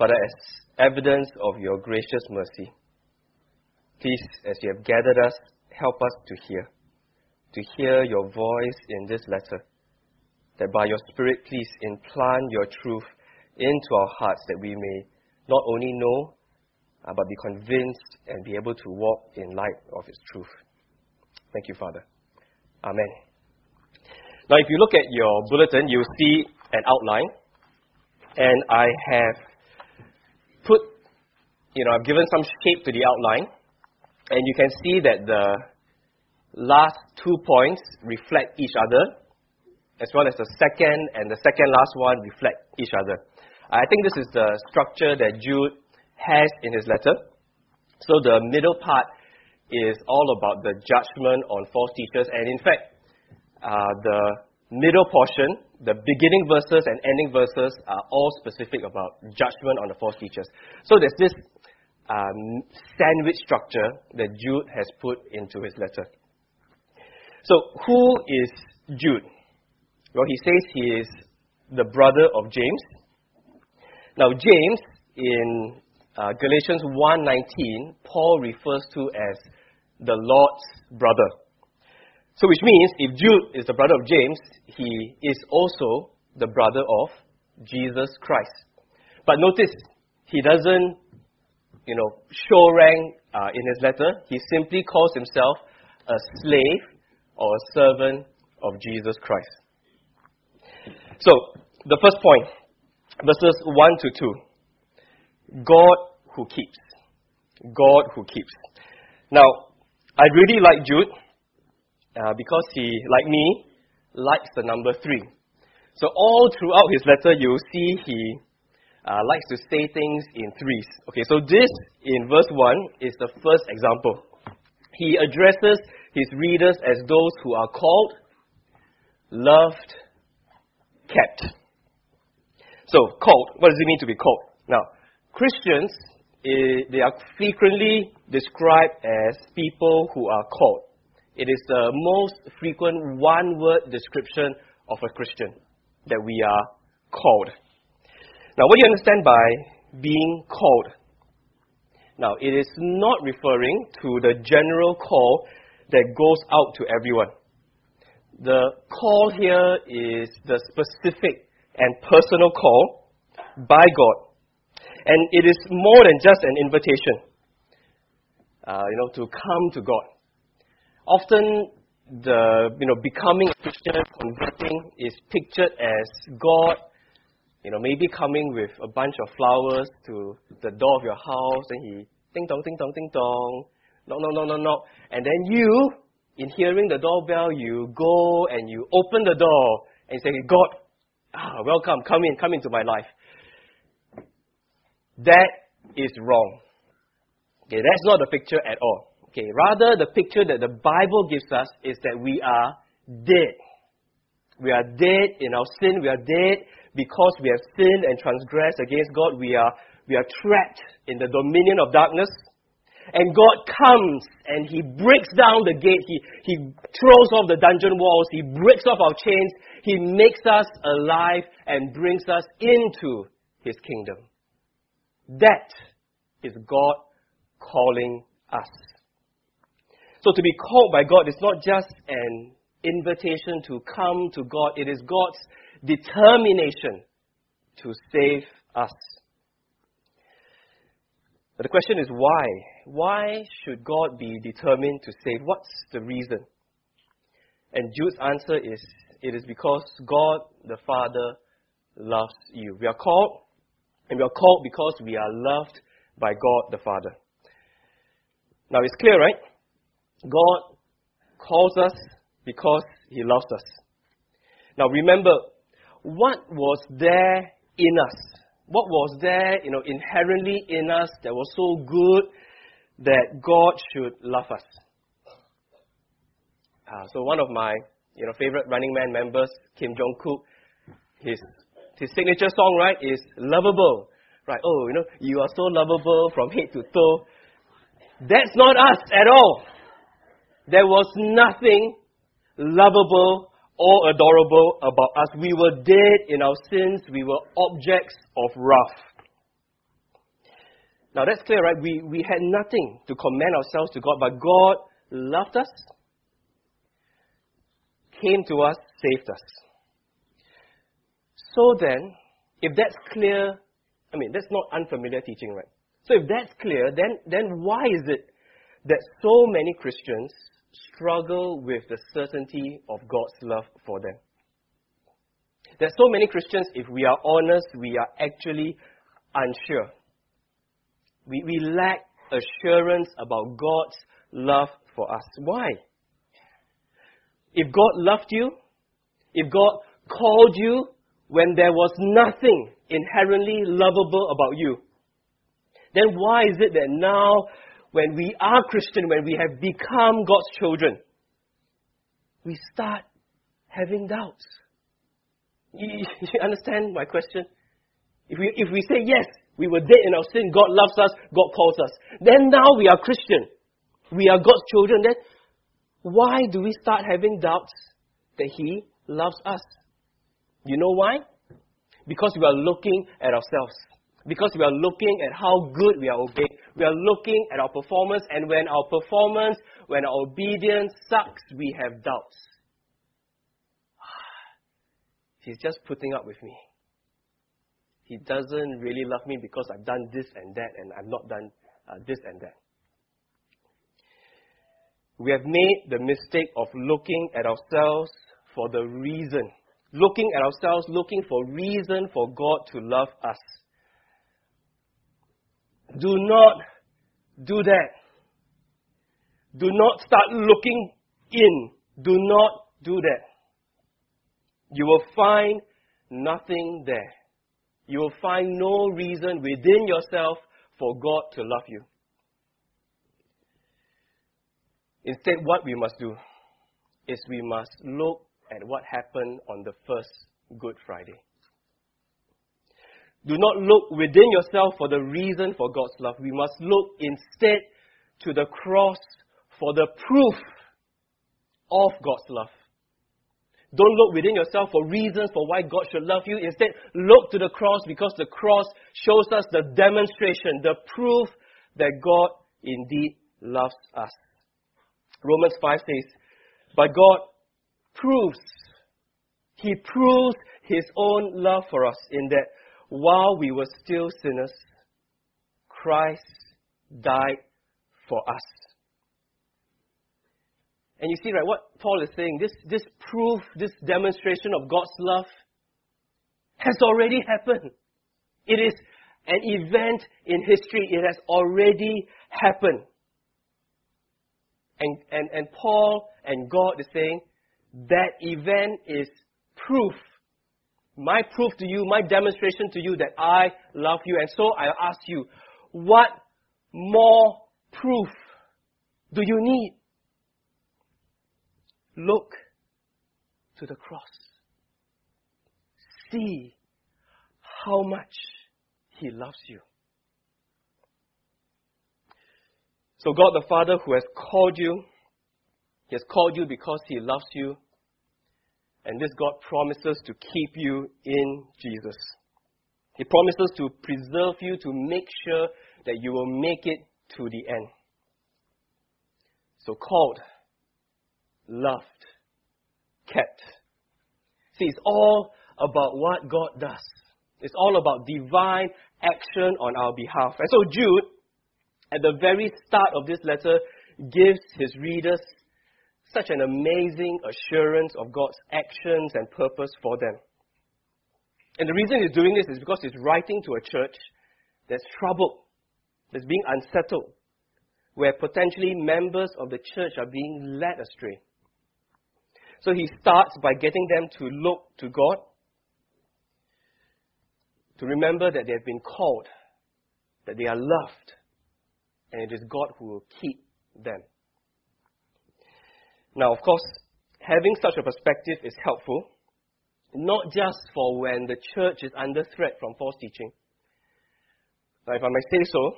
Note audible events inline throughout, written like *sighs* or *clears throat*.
but as evidence of your gracious mercy. Please, as you have gathered us, help us to hear, to hear your voice in this letter, that by your Spirit, please implant your truth into our hearts that we may not only know, uh, but be convinced and be able to walk in light of its truth. Thank you, Father. Amen. Now, if you look at your bulletin, you'll see an outline, and I have put, you know, I've given some shape to the outline, and you can see that the last two points reflect each other, as well as the second and the second last one reflect each other. I think this is the structure that Jude has in his letter. So the middle part is all about the judgment on false teachers, and in fact, uh, the middle portion, the beginning verses and ending verses, are all specific about judgment on the false teachers. So there's this um, sandwich structure that Jude has put into his letter. So, who is Jude? Well, he says he is the brother of James. Now, James in uh, Galatians 1:19, Paul refers to as the Lord's brother. So, which means if Jude is the brother of James, he is also the brother of Jesus Christ. But notice, he doesn't, you know, show rank uh, in his letter. He simply calls himself a slave or a servant of Jesus Christ. So, the first point, verses 1 to 2. God who keeps. God who keeps. Now, I really like Jude uh, because he, like me, likes the number 3. So, all throughout his letter, you'll see he uh, likes to say things in threes. Okay, so this in verse 1 is the first example. He addresses his readers as those who are called, loved, kept. So, called, what does it mean to be called? Now, Christians, eh, they are frequently described as people who are called. It is the most frequent one word description of a Christian that we are called. Now, what do you understand by being called? Now, it is not referring to the general call that goes out to everyone. The call here is the specific and personal call by God. And it is more than just an invitation, uh, you know, to come to God. Often, the you know becoming a Christian, converting, is pictured as God, you know, maybe coming with a bunch of flowers to the door of your house, and He ding dong, ding dong, ding dong, knock, knock, knock, knock, knock, and then you, in hearing the doorbell, you go and you open the door and say, God, ah, welcome, come in, come into my life. That is wrong. Okay, that's not the picture at all. Okay, rather the picture that the Bible gives us is that we are dead. We are dead in our sin. We are dead because we have sinned and transgressed against God. We are, we are trapped in the dominion of darkness. And God comes and He breaks down the gate. He, he throws off the dungeon walls. He breaks off our chains. He makes us alive and brings us into His kingdom. That is God calling us. So to be called by God is not just an invitation to come to God, it is God's determination to save us. But the question is why? Why should God be determined to save? What's the reason? And Jude's answer is it is because God the Father loves you. We are called, and we are called because we are loved by God the Father. Now it's clear, right? God calls us because He loves us. Now remember, what was there in us? What was there, you know, inherently in us that was so good that God should love us? Uh, so one of my, you know, favorite Running Man members, Kim Jong Kook, his his signature song, right, is "Lovable." Right? Oh, you know, you are so lovable from head to toe. That's not us at all. There was nothing lovable or adorable about us. We were dead in our sins. We were objects of wrath. Now that's clear, right? We, we had nothing to commend ourselves to God, but God loved us, came to us, saved us. So then, if that's clear, I mean, that's not unfamiliar teaching, right? So if that's clear, then, then why is it that so many Christians struggle with the certainty of God's love for them? There's so many Christians, if we are honest, we are actually unsure. We, we lack assurance about God's love for us. Why? If God loved you, if God called you when there was nothing inherently lovable about you, then why is it that now, when we are Christian, when we have become God's children, we start having doubts? You, *laughs* you understand my question? If we, if we say yes, we were dead in our sin, God loves us, God calls us. Then now we are Christian. We are God's children. Then why do we start having doubts that He loves us? You know why? Because we are looking at ourselves. Because we are looking at how good we are obeying. We are looking at our performance, and when our performance, when our obedience sucks, we have doubts. *sighs* He's just putting up with me. He doesn't really love me because I've done this and that, and I've not done uh, this and that. We have made the mistake of looking at ourselves for the reason. Looking at ourselves, looking for reason for God to love us. Do not do that. Do not start looking in. Do not do that. You will find nothing there. You will find no reason within yourself for God to love you. Instead, what we must do is we must look at what happened on the first Good Friday. Do not look within yourself for the reason for God's love. We must look instead to the cross for the proof of God's love. Don't look within yourself for reasons for why God should love you. Instead, look to the cross because the cross shows us the demonstration, the proof that God indeed loves us. Romans 5 says, But God proves, He proves His own love for us in that while we were still sinners, Christ died for us. And you see, right, what Paul is saying, this, this proof, this demonstration of God's love has already happened. It is an event in history. It has already happened. And, and, and Paul and God is saying that event is proof. My proof to you, my demonstration to you that I love you. And so I ask you, what more proof do you need? Look to the cross. See how much He loves you. So, God the Father, who has called you, He has called you because He loves you. And this God promises to keep you in Jesus. He promises to preserve you, to make sure that you will make it to the end. So, called loved, kept. See, it's all about what God does. It's all about divine action on our behalf. And so Jude, at the very start of this letter, gives his readers such an amazing assurance of God's actions and purpose for them. And the reason he's doing this is because he's writing to a church that's troubled, that's being unsettled, where potentially members of the church are being led astray. So he starts by getting them to look to God, to remember that they have been called, that they are loved, and it is God who will keep them. Now, of course, having such a perspective is helpful, not just for when the church is under threat from false teaching. Now, if I may say so,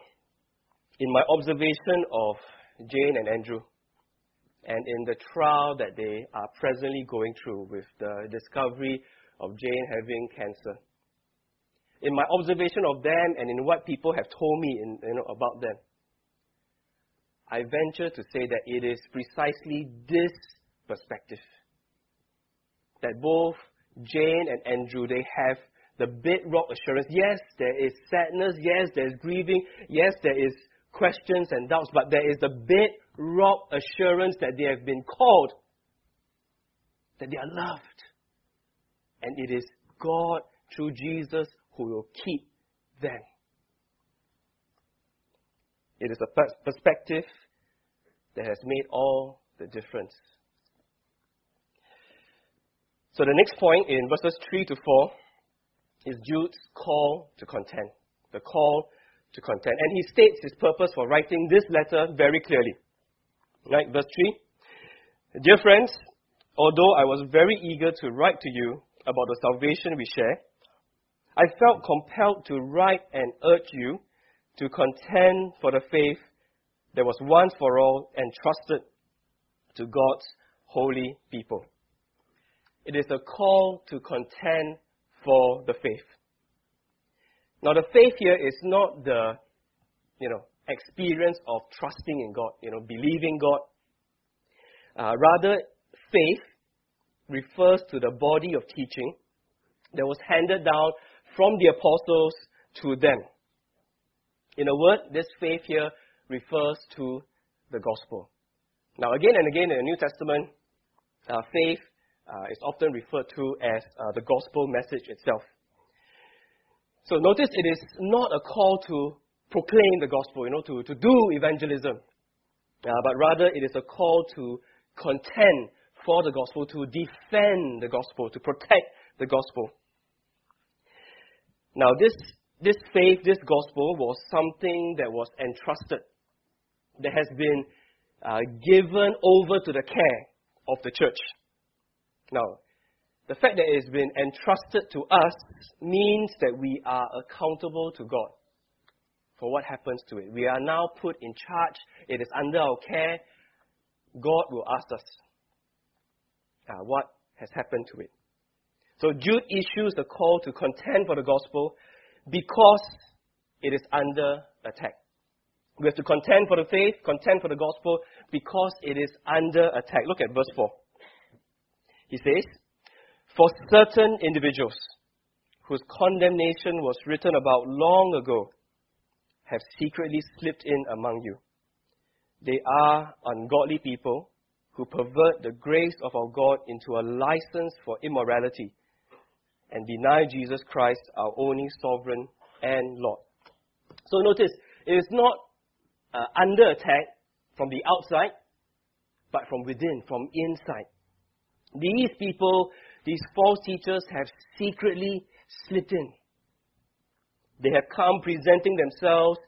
in my observation of Jane and Andrew, and in the trial that they are presently going through with the discovery of Jane having cancer. in my observation of them and in what people have told me in, you know, about them, I venture to say that it is precisely this perspective that both Jane and Andrew they have the bedrock assurance. Yes, there is sadness. Yes, there is grieving. Yes, there is questions and doubts, but there is the bedrock assurance that they have been called, that they are loved. And it is God through Jesus who will keep them. It is a perspective that has made all the difference. So the next point in verses 3 to 4 is Jude's call to contend. The call to contend. And he states his purpose for writing this letter very clearly. Right, verse 3. Dear friends, although I was very eager to write to you about the salvation we share, I felt compelled to write and urge you to contend for the faith that was once for all entrusted to God's holy people. It is a call to contend for the faith. Now, the faith here is not the, you know, experience of trusting in God, you know, believing God. Uh, rather, faith refers to the body of teaching that was handed down from the apostles to them. In a word, this faith here refers to the gospel. Now, again and again in the New Testament, uh, faith uh, is often referred to as uh, the gospel message itself. So notice it is not a call to proclaim the gospel, you know, to, to do evangelism, uh, but rather it is a call to contend for the gospel, to defend the gospel, to protect the gospel. Now, this, this faith, this gospel was something that was entrusted, that has been uh, given over to the care of the church. Now, the fact that it has been entrusted to us means that we are accountable to God for what happens to it. We are now put in charge, it is under our care. God will ask us uh, what has happened to it. So Jude issues the call to contend for the gospel because it is under attack. We have to contend for the faith, contend for the gospel because it is under attack. Look at verse 4. He says, For certain individuals whose condemnation was written about long ago have secretly slipped in among you. They are ungodly people who pervert the grace of our God into a license for immorality and deny Jesus Christ, our only sovereign and Lord. So notice, it is not uh, under attack from the outside, but from within, from inside. These people, these false teachers, have secretly slipped in. They have come presenting themselves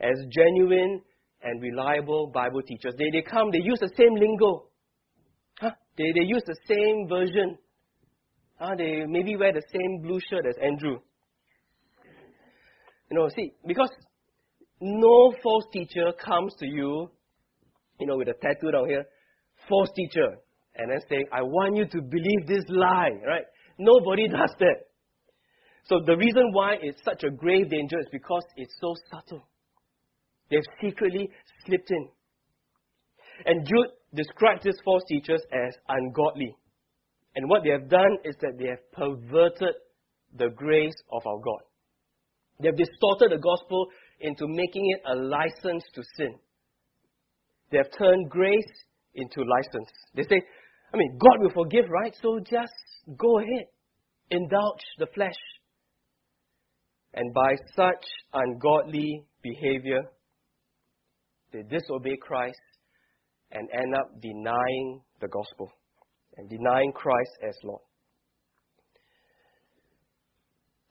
as genuine and reliable Bible teachers. They, they come, they use the same lingo. Huh? They, they use the same version. Huh? They maybe wear the same blue shirt as Andrew. You know, see, because no false teacher comes to you, you know, with a tattoo down here, false teacher, and then saying, I want you to believe this lie, right? Nobody *laughs* does that. So the reason why it's such a grave danger is because it's so subtle. They've secretly slipped in. And Jude describes these false teachers as ungodly. And what they have done is that they have perverted the grace of our God. They have distorted the gospel into making it a license to sin. They have turned grace into license. They say, I mean, God will forgive, right? So just go ahead, indulge the flesh. And by such ungodly behavior, they disobey Christ and end up denying the gospel and denying Christ as Lord.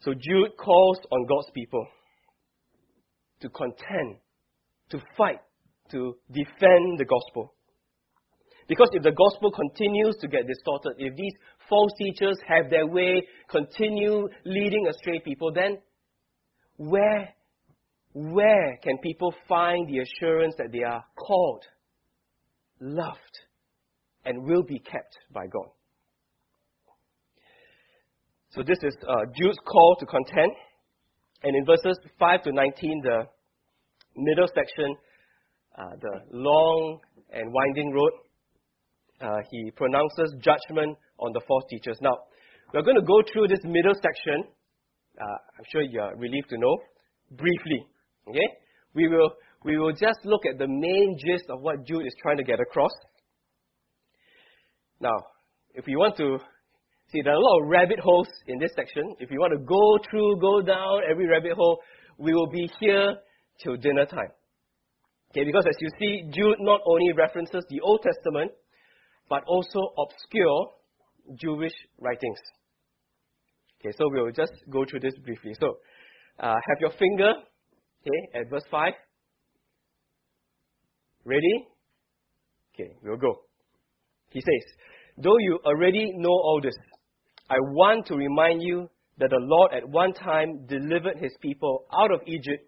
So Jude calls on God's people to contend, to fight, to defend the gospel. Because if the gospel continues to get distorted, if these false teachers have their way, continue leading astray people, then where, where can people find the assurance that they are called, loved, and will be kept by God? So this is uh, Jude's call to contend. And in verses 5 to 19, the middle section, uh, the long and winding road, uh, he pronounces judgment on the false teachers. Now, we're going to go through this middle section. Uh, I'm sure you're relieved to know briefly. Okay, we will we will just look at the main gist of what Jude is trying to get across. Now, if you want to see, there are a lot of rabbit holes in this section. If you want to go through, go down every rabbit hole, we will be here till dinner time. Okay, because as you see, Jude not only references the Old Testament, but also obscure Jewish writings. Okay, so we'll just go through this briefly. So, uh, have your finger, okay, at verse 5. Ready? Okay, we'll go. He says, Though you already know all this, I want to remind you that the Lord at one time delivered his people out of Egypt,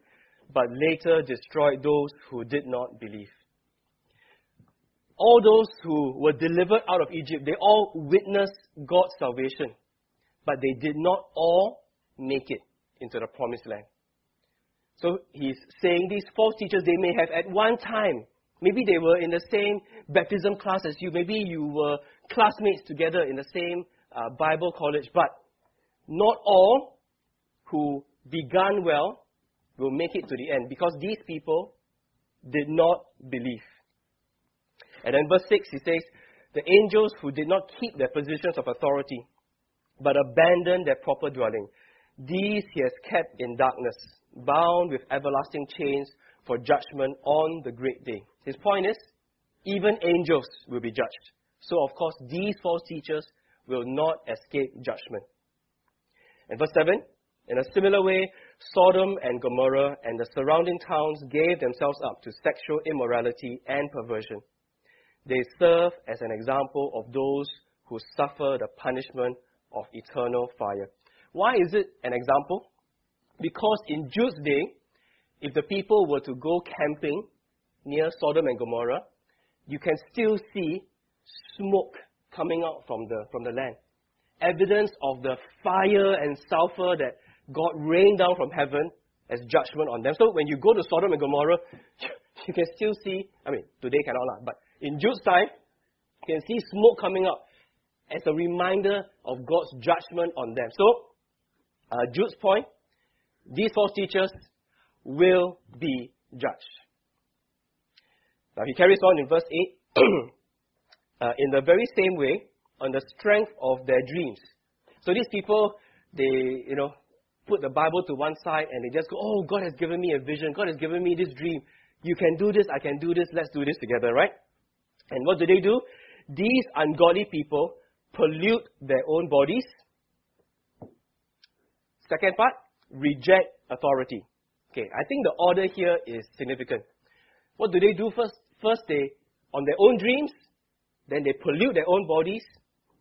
but later destroyed those who did not believe. All those who were delivered out of Egypt, they all witnessed God's salvation, but they did not all make it into the promised land. So he's saying these false teachers, they may have at one time Maybe they were in the same baptism class as you. Maybe you were classmates together in the same uh, Bible college. But not all who began well will make it to the end because these people did not believe. And then verse 6, he says, The angels who did not keep their positions of authority, but abandoned their proper dwelling, these he has kept in darkness, bound with everlasting chains for judgment on the great day. His point is, even angels will be judged. So, of course, these false teachers will not escape judgment. And verse 7 In a similar way, Sodom and Gomorrah and the surrounding towns gave themselves up to sexual immorality and perversion. They serve as an example of those who suffer the punishment of eternal fire. Why is it an example? Because in Jude's day, if the people were to go camping near Sodom and Gomorrah, you can still see smoke coming out from the, from the land. Evidence of the fire and sulfur that God rained down from heaven as judgment on them. So when you go to Sodom and Gomorrah, *laughs* you can still see, I mean, today cannot, lah, but in Jude's time, you can see smoke coming up as a reminder of God's judgment on them. So, uh, Jude's point, these false teachers will be judged. Now he carries on in verse 8. *clears throat* uh, in the very same way, on the strength of their dreams. So these people, they, you know, put the Bible to one side and they just go, oh, God has given me a vision. God has given me this dream. You can do this. I can do this. Let's do this together, right? And what do they do? These ungodly people pollute their own bodies. Second part, reject authority. Okay, I think the order here is significant. What do they do first? First, they, on their own dreams, then they pollute their own bodies,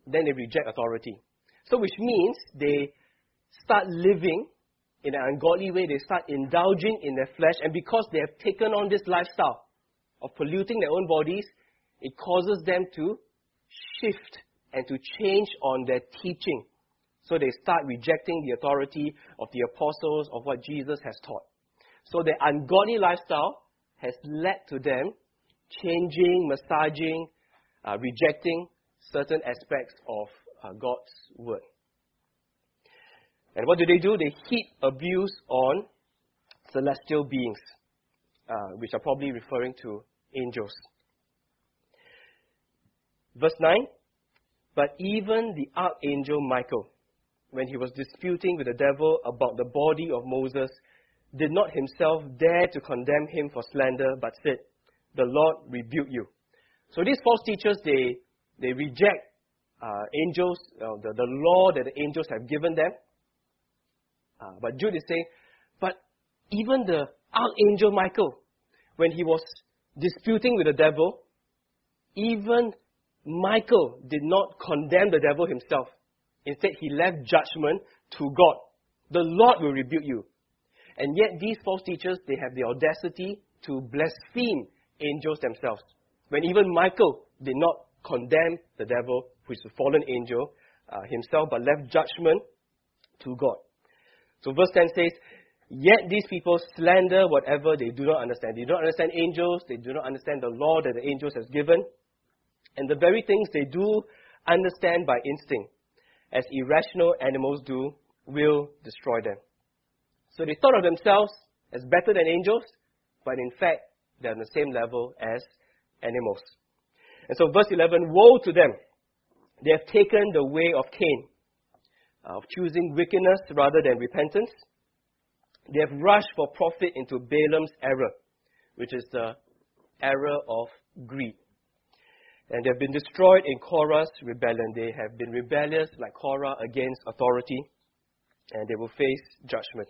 then they reject authority. So, which means they start living in an ungodly way, they start indulging in their flesh, and because they have taken on this lifestyle of polluting their own bodies, it causes them to shift and to change on their teaching. So they start rejecting the authority of the apostles of what Jesus has taught. So their ungodly lifestyle has led to them changing, massaging, uh, rejecting certain aspects of uh, God's word. And what do they do? They heap abuse on celestial beings, uh, which are probably referring to angels. Verse 9 But even the archangel Michael, when he was disputing with the devil about the body of Moses, did not himself dare to condemn him for slander, but said, the Lord rebuke you. So these false teachers, they, they reject uh, angels, uh, the, the law that the angels have given them. Uh, but Jude is saying, but even the archangel Michael, when he was disputing with the devil, even Michael did not condemn the devil himself. Instead, he left judgment to God. The Lord will rebuke you. And yet, these false teachers, they have the audacity to blaspheme angels themselves. When even Michael did not condemn the devil, who is a fallen angel, uh, himself, but left judgment to God. So verse 10 says, Yet these people slander whatever they do not understand. They do not understand angels, they do not understand the law that the angels has given. And the very things they do understand by instinct, as irrational animals do, will destroy them. So they thought of themselves as better than angels, but in fact, they're on the same level as animals. And so, verse 11 Woe to them! They have taken the way of Cain, of choosing wickedness rather than repentance. They have rushed for profit into Balaam's error, which is the error of greed. And they have been destroyed in Korah's rebellion. They have been rebellious like Korah against authority, and they will face judgment.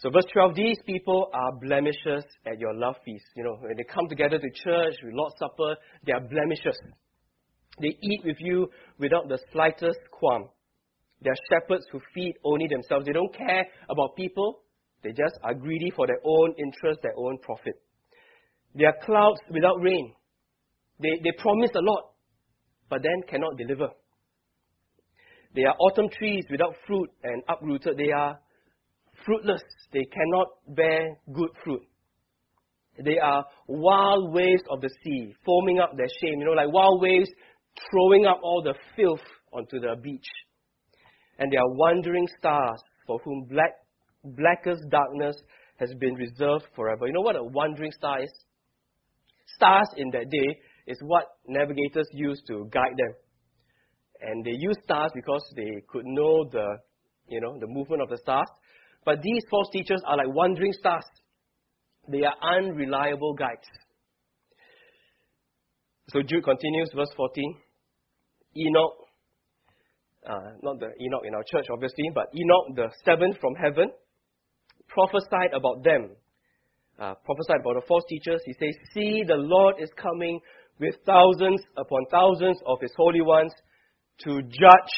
So, verse 12, these people are blemishes at your love feast. You know, when they come together to church, with Lord's Supper, they are blemishes. They eat with you without the slightest qualm. They are shepherds who feed only themselves. They don't care about people. They just are greedy for their own interest, their own profit. They are clouds without rain. They, they promise a lot, but then cannot deliver. They are autumn trees without fruit and uprooted. They are fruitless. They cannot bear good fruit. They are wild waves of the sea, foaming up their shame. You know, like wild waves throwing up all the filth onto the beach. And they are wandering stars for whom black, blackest darkness has been reserved forever. You know what a wandering star is? Stars in that day is what navigators used to guide them. And they used stars because they could know the, you know, the movement of the stars. But these false teachers are like wandering stars. They are unreliable guides. So Jude continues, verse 14. Enoch, uh, not the Enoch in our church, obviously, but Enoch, the seventh from heaven, prophesied about them. Uh, prophesied about the false teachers. He says, See, the Lord is coming with thousands upon thousands of his holy ones to judge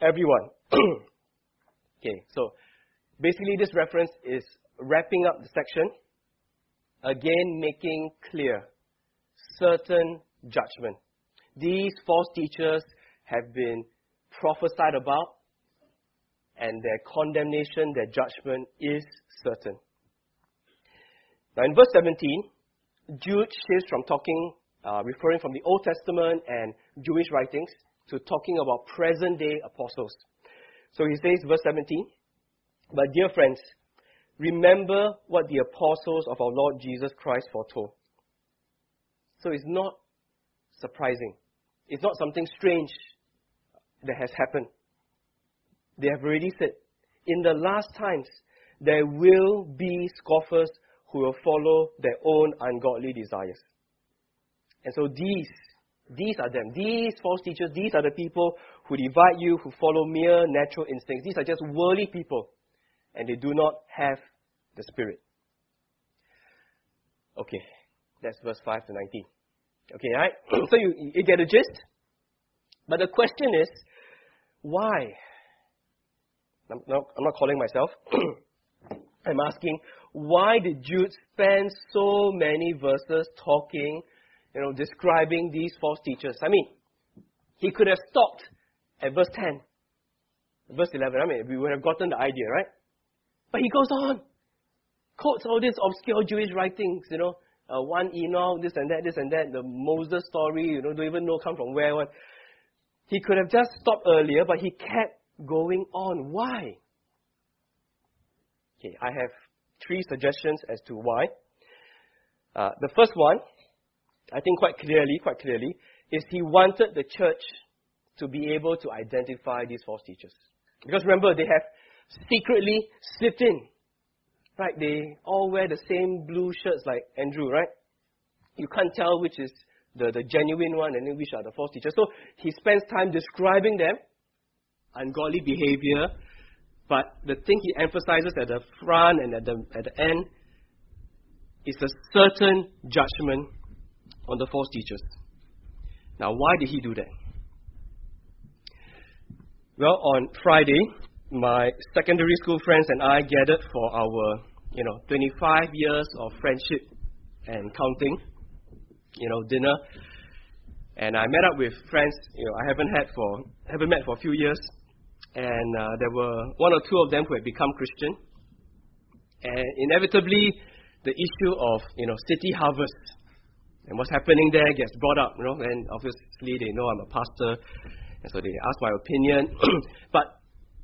everyone. *clears throat* okay, so basically, this reference is wrapping up the section, again making clear certain judgment. These false teachers have been prophesied about, and their condemnation, their judgment is certain. Now, in verse 17, Jude shifts from talking, uh, referring from the Old Testament and Jewish writings, to talking about present day apostles. So he says, verse 17, But dear friends, remember what the apostles of our Lord Jesus Christ foretold. So it's not surprising. It's not something strange that has happened. They have already said, in the last times, there will be scoffers who will follow their own ungodly desires. And so these, these are them. These false teachers, these are the people who divide you, who follow mere natural instincts. These are just worldly people, and they do not have the Spirit. Okay, that's verse 5 to 19. Okay, right? *coughs* so you, you get the gist? But the question is, why? I'm not, I'm not calling myself. *coughs* I'm asking, why did Jude spend so many verses talking, you know, describing these false teachers? I mean, he could have stopped at verse 10, verse 11. I mean, we would have gotten the idea, right? But he goes on, quotes all these obscure Jewish writings, you know, uh, one Enoch, this and that, this and that, the Moses story, you know, don't even know come from where. One. He could have just stopped earlier, but he kept going on. Why? Okay, I have three suggestions as to why. Uh, the first one, I think quite clearly, quite clearly, is he wanted the church to be able to identify these false teachers. Because remember, they have secretly slipped in Right? They all wear the same blue shirts like Andrew, right? You can't tell which is the, the genuine one and which are the false teachers. So he spends time describing them, ungodly behavior, but the thing he emphasizes at the front and at the, at the end is a certain judgment on the false teachers. Now, why did he do that? Well, on Friday, my secondary school friends and I gathered for our, you know, 25 years of friendship and counting, you know, dinner. And I met up with friends, you know, I haven't had for haven't met for a few years, and uh, there were one or two of them who had become Christian, And inevitably, the issue of you know city harvest and what's happening there gets brought up. You know, and obviously they know I'm a pastor, and so they ask my opinion. *clears throat* but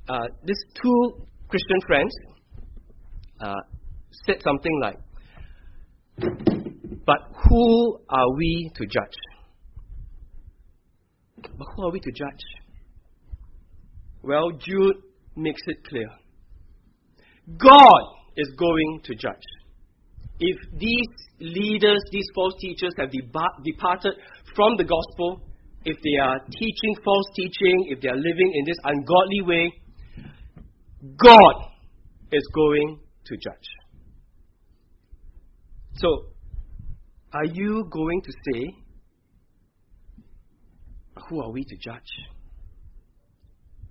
uh, these two Christian friends uh, said something like, "But who are we to judge?" But who are we to judge? Well, Jude makes it clear. God is going to judge. If these leaders, these false teachers have departed from the gospel, if they are teaching false teaching, if they are living in this ungodly way, God is going to judge. So, are you going to say, Who are we to judge?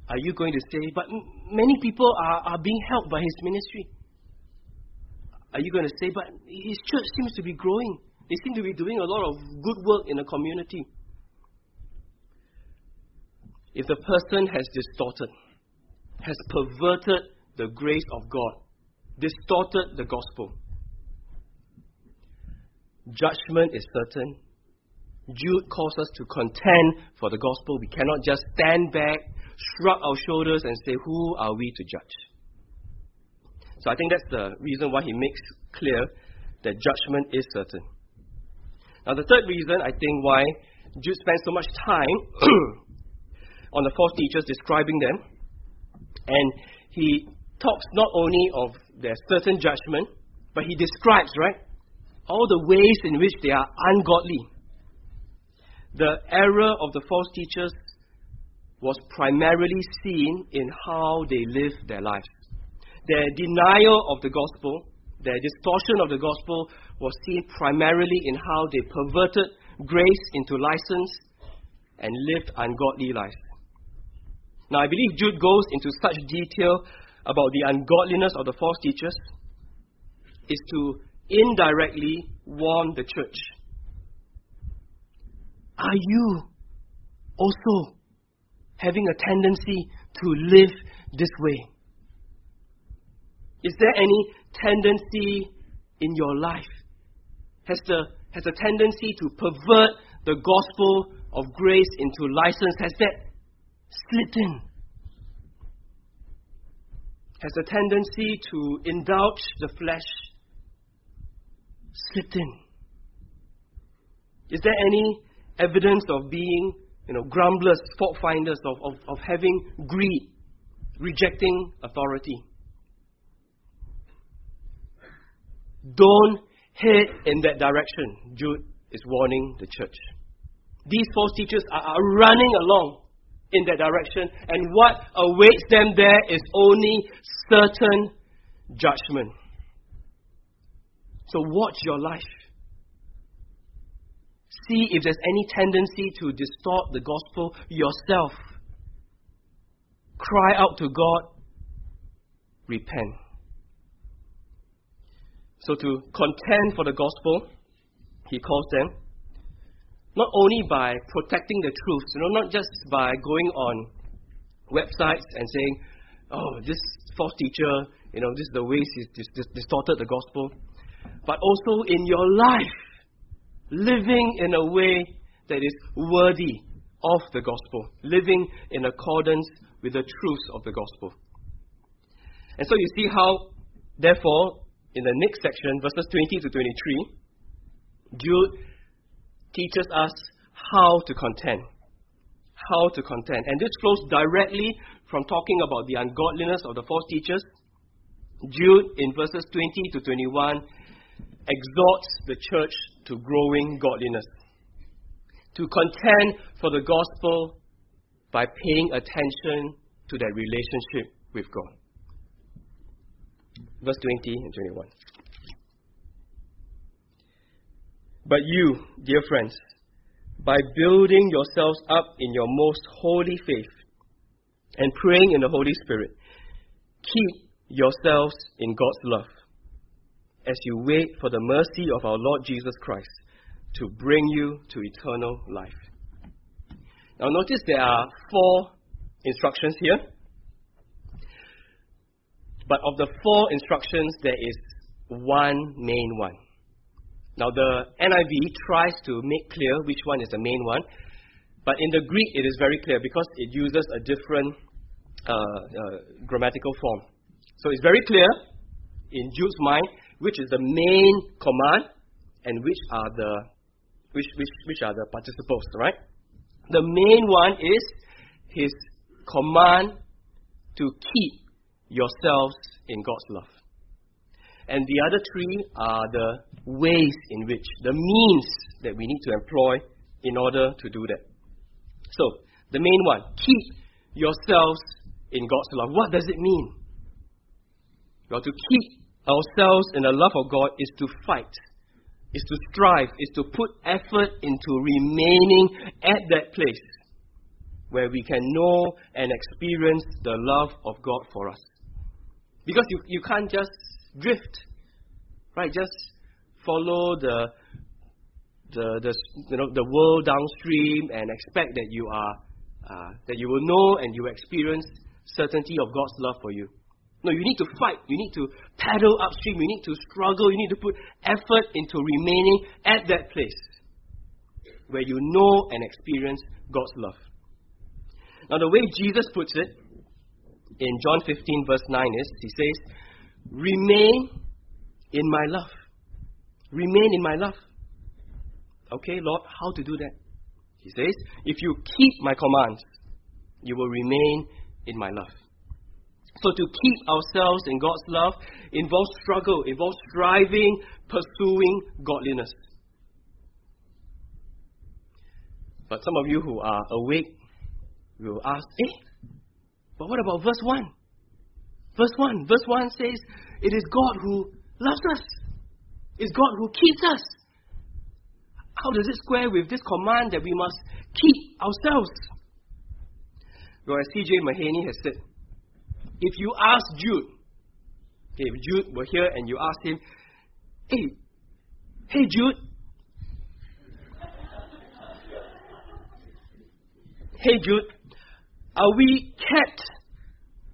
Are you going to say, But many people are, are being helped by his ministry? Are you going to say, But his church seems to be growing? They seem to be doing a lot of good work in the community. If the person has distorted, has perverted the grace of God, distorted the gospel, judgment is certain. Jude calls us to contend for the gospel. We cannot just stand back, shrug our shoulders, and say, Who are we to judge? So I think that's the reason why he makes clear that judgment is certain. Now, the third reason, I think, why Jude spends so much time *clears throat* on the false teachers describing them, and he talks not only of their certain judgment, but he describes, right, all the ways in which they are ungodly. The error of the false teachers was primarily seen in how they live their lives. Their denial of the gospel, their distortion of the gospel, was seen primarily in how they perverted grace into license and lived ungodly lives. Now, I believe Jude goes into such detail about the ungodliness of the false teachers is to indirectly warn the church. Are you also having a tendency to live this way? Is there any tendency in your life? Has the has a tendency to pervert the gospel of grace into license? Has that in? Has a tendency to indulge the flesh in? Is there any evidence of being, you know, grumblers, fault finders, of, of, of having greed, rejecting authority? Don't head in that direction, Jude is warning the church. These false teachers are, are running along in that direction, and what awaits them there is only certain judgment. So watch your life. See if there's any tendency to distort the gospel yourself. Cry out to God, repent. So, to contend for the gospel, he calls them not only by protecting the truth, you know, not just by going on websites and saying, oh, this false teacher, you know, this is the ways he's distorted the gospel, but also in your life, living in a way that is worthy of the gospel, living in accordance with the truths of the gospel. And so you see how, therefore, in the next section, verses 20 to 23, Jude teaches us how to contend. How to contend. And this flows directly from talking about the ungodliness of the false teachers. Jude, in verses 20 to 21, exhorts the church to growing godliness, to contend for the gospel by paying attention to that relationship with God verse 20 and 21. But you, dear friends, by building yourselves up in your most holy faith and praying in the Holy Spirit, keep yourselves in God's love as you wait for the mercy of our Lord Jesus Christ to bring you to eternal life. Now, notice there are four instructions here But of the four instructions, there is one main one. Now, the NIV tries to make clear which one is the main one, but in the Greek, it is very clear because it uses a different uh, uh, grammatical form. So it's very clear in Jude's mind which is the main command and which are the which, which, which are the participles, right? The main one is his command to keep yourselves in God's love. And the other three are the ways in which, the means that we need to employ in order to do that. So, the main one, keep yourselves in God's love. What does it mean? Well, to keep ourselves in the love of God is to fight, is to strive, is to put effort into remaining at that place where we can know and experience the love of God for us. Because you, you can't just drift, right? Just follow the, the, the, you know, the world downstream and expect that you are, uh, that you will know and you will experience certainty of God's love for you. No, you need to fight. You need to paddle upstream. You need to struggle. You need to put effort into remaining at that place where you know and experience God's love. Now, the way Jesus puts it in John 15, verse 9 is He says, Remain in my love. Remain in my love. Okay, Lord, how to do that? He says, If you keep my commands, you will remain in my love. So to keep ourselves in God's love involves struggle, involves striving, pursuing godliness. But some of you who are awake will ask, eh, but what about verse 1? Verse 1. Verse 1 says, It is God who loves us. It's God who keeps us. How does it square with this command that we must keep ourselves? Well, as C.J. Mahaney has said, if you ask Jude, okay, if Jude were here and you ask him, hey, hey Jude, *laughs* hey Jude, are we kept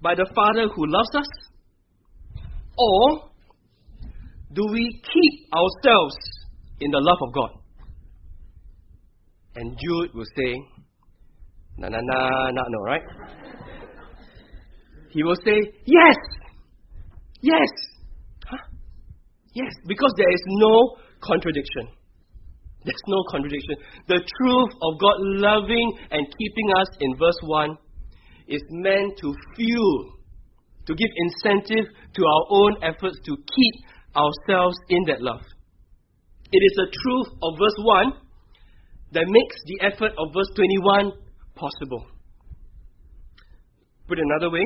by the Father who loves us? Or do we keep ourselves in the love of God? And Jude will say, na na na na no, right? He will say, Yes! Yes! Huh? Yes, because there is no contradiction. There's no contradiction. The truth of God loving and keeping us in verse 1 is meant to fuel, to give incentive to our own efforts to keep ourselves in that love. It is the truth of verse 1 that makes the effort of verse 21 possible. Put another way,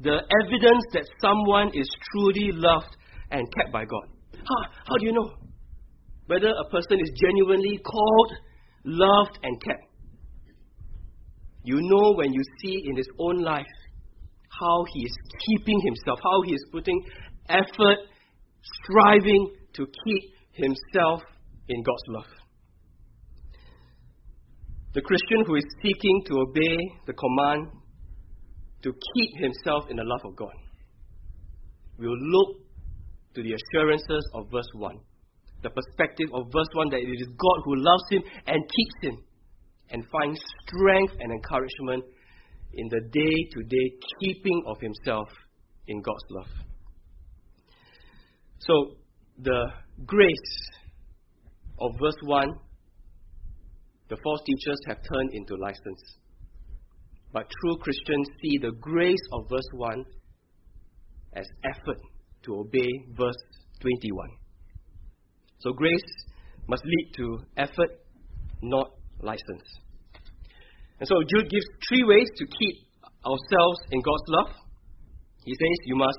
the evidence that someone is truly loved and kept by God. How, how do you know whether a person is genuinely called, loved, and kept? You know when you see in his own life how he is keeping himself, how he is putting effort, striving to keep himself in God's love. The Christian who is seeking to obey the command to keep himself in the love of God. Will look to the assurances of verse 1, the perspective of verse 1 that it is God who loves him and keeps him, and finds strength and encouragement in the day to day keeping of himself in God's love. So, the grace of verse 1, the false teachers have turned into license. But true Christians see the grace of verse 1 as effort to obey verse 21. So grace must lead to effort, not license. And so Jude gives three ways to keep ourselves in God's love. He says you must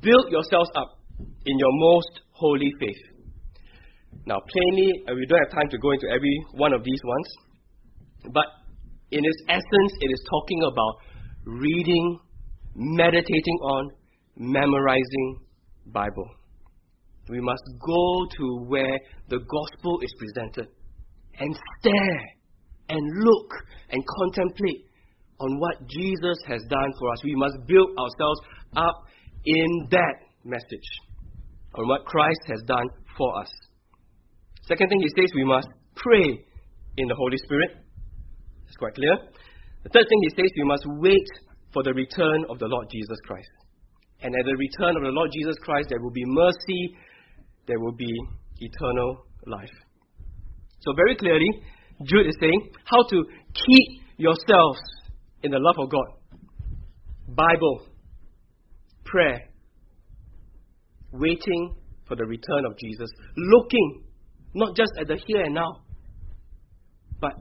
build yourselves up in your most holy faith. Now, plainly, we don't have time to go into every one of these ones, but in its essence, it is talking about reading, meditating on, memorizing Bible. We must go to where the gospel is presented and stare and look and contemplate on what Jesus has done for us. We must build ourselves up in that message on what Christ has done for us. Second thing he says, we must pray in the Holy Spirit. It's quite clear. The third thing he says, we must wait for the return of the Lord Jesus Christ. And at the return of the Lord Jesus Christ, there will be mercy, there will be eternal life. So, very clearly, Jude is saying how to keep yourselves in the love of God. Bible, prayer, waiting for the return of Jesus, looking not just at the here and now, but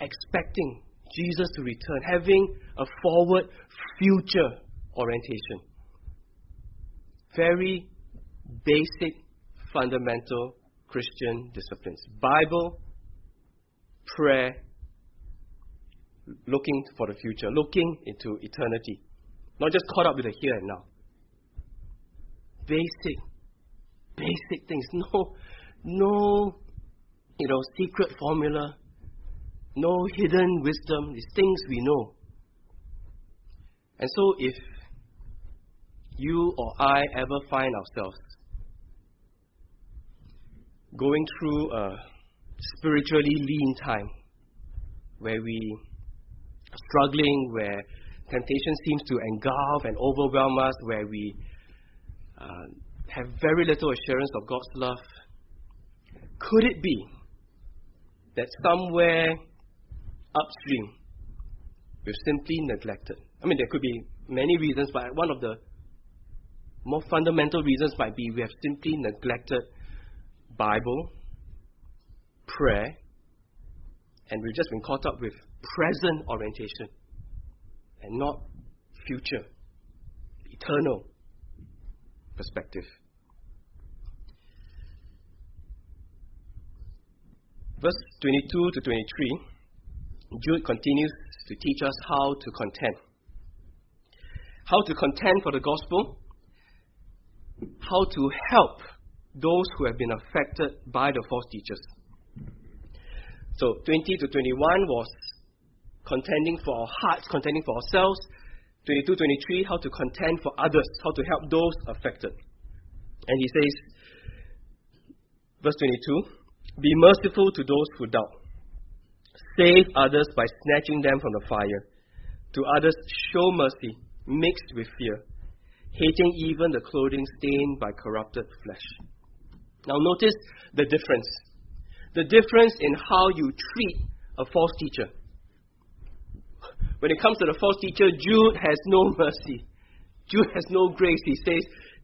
expecting Jesus to return, having a forward future orientation. Very basic, fundamental Christian disciplines Bible, prayer, looking for the future, looking into eternity. Not just caught up with the here and now. Basic, basic things. *laughs* No, no, you know, secret formula. No hidden wisdom. These things we know. And so if you or I ever find ourselves going through a spiritually lean time where we are struggling, where temptation seems to engulf and overwhelm us, where we uh, have very little assurance of God's love, could it be that somewhere upstream we've simply neglected? I mean, there could be many reasons, but one of the more fundamental reasons might be we have simply neglected Bible, prayer, and we've just been caught up with present orientation and not future, eternal perspective. Verse 22 to 23, Jude continues to teach us how to contend. How to contend for the gospel, how to help those who have been affected by the false teachers. So 20 to 21 was contending for our hearts, contending for ourselves. 22, 23, how to contend for others, how to help those affected. And he says, verse 22, be merciful to those who doubt. Save others by snatching them from the fire. To others, show mercy, mixed with fear, hating even the clothing stained by corrupted flesh. Now, notice the difference. The difference in how you treat a false teacher. When it comes to the false teacher, Jude has no *laughs* mercy. Jude has no grace. He says,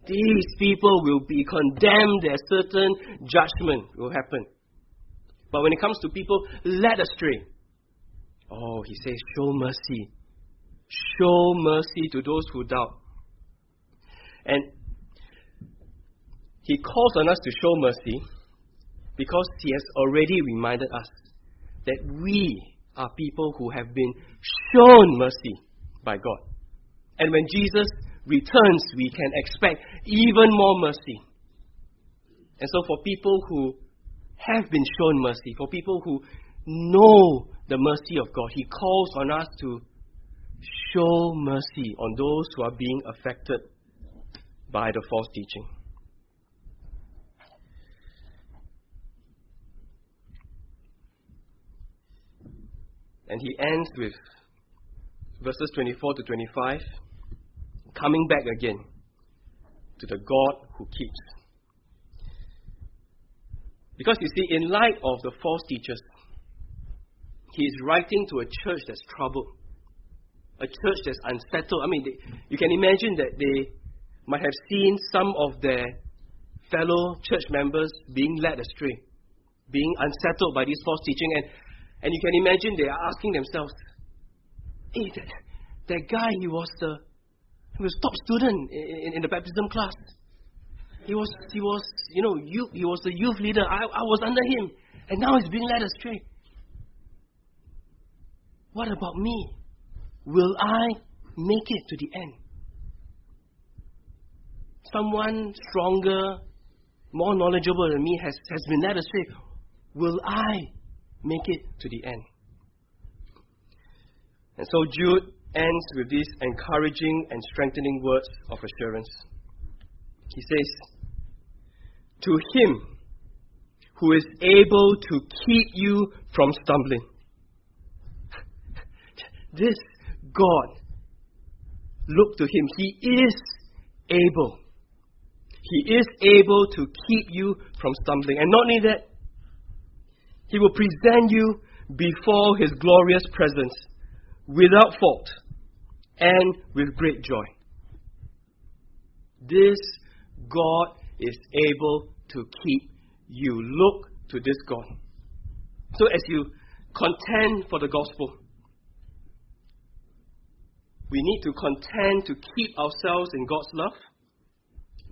These people will be condemned, a certain judgment will happen. But when it comes to people led astray, oh, he says, show mercy. Show mercy to those who doubt. And he calls on us to show mercy because he has already reminded us that we are people who have been shown mercy by God. And when Jesus returns, we can expect even more mercy. And so, for people who have been shown mercy, for people who know the mercy of God. He calls on us to show mercy on those who are being affected by the false teaching. And he ends with verses 24 to 25, coming back again to the God who keeps. Because you see, in light of the false teachers, he is writing to a church that's troubled, a church that's unsettled. I mean, they, you can imagine that they might have seen some of their fellow church members being led astray, being unsettled by this false teaching, and, and you can imagine they are asking themselves, "Hey, that, that guy, he was the he was top student in, in, the baptism class." He was, he was, you know, youth, he was the youth leader. I, I was under him. And now he's being led astray. What about me? Will I make it to the end? Someone stronger, more knowledgeable than me has, has been led astray. Will I make it to the end? And so Jude ends with these encouraging and strengthening words of assurance. He says, To him who is able to keep you from stumbling. *laughs* This God, look to him. He is able. He is able to keep you from stumbling. And not only that, He will present you before His glorious presence without fault and with great joy. This God is able to keep you. Look to this God. So as you contend for the gospel, we need to contend to keep ourselves in God's love.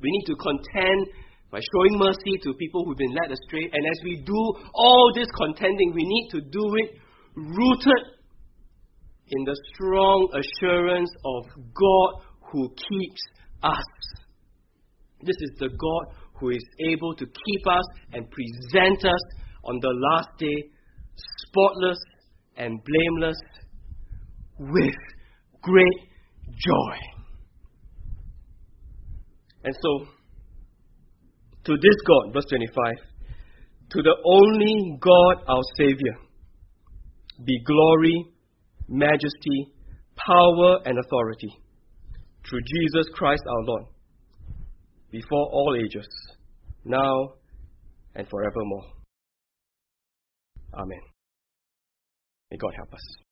We need to contend by showing mercy to people who've been led astray. And as we do all this contending, we need to do it rooted in the strong assurance of God who keeps us. This is the God who is able to keep us and present us on the last day spotless and blameless with great joy. And so, to this God, verse 25, to the only God our Savior, be glory, majesty, power, and authority through Jesus Christ our Lord, before all ages, now and forevermore. Amen. May God help us.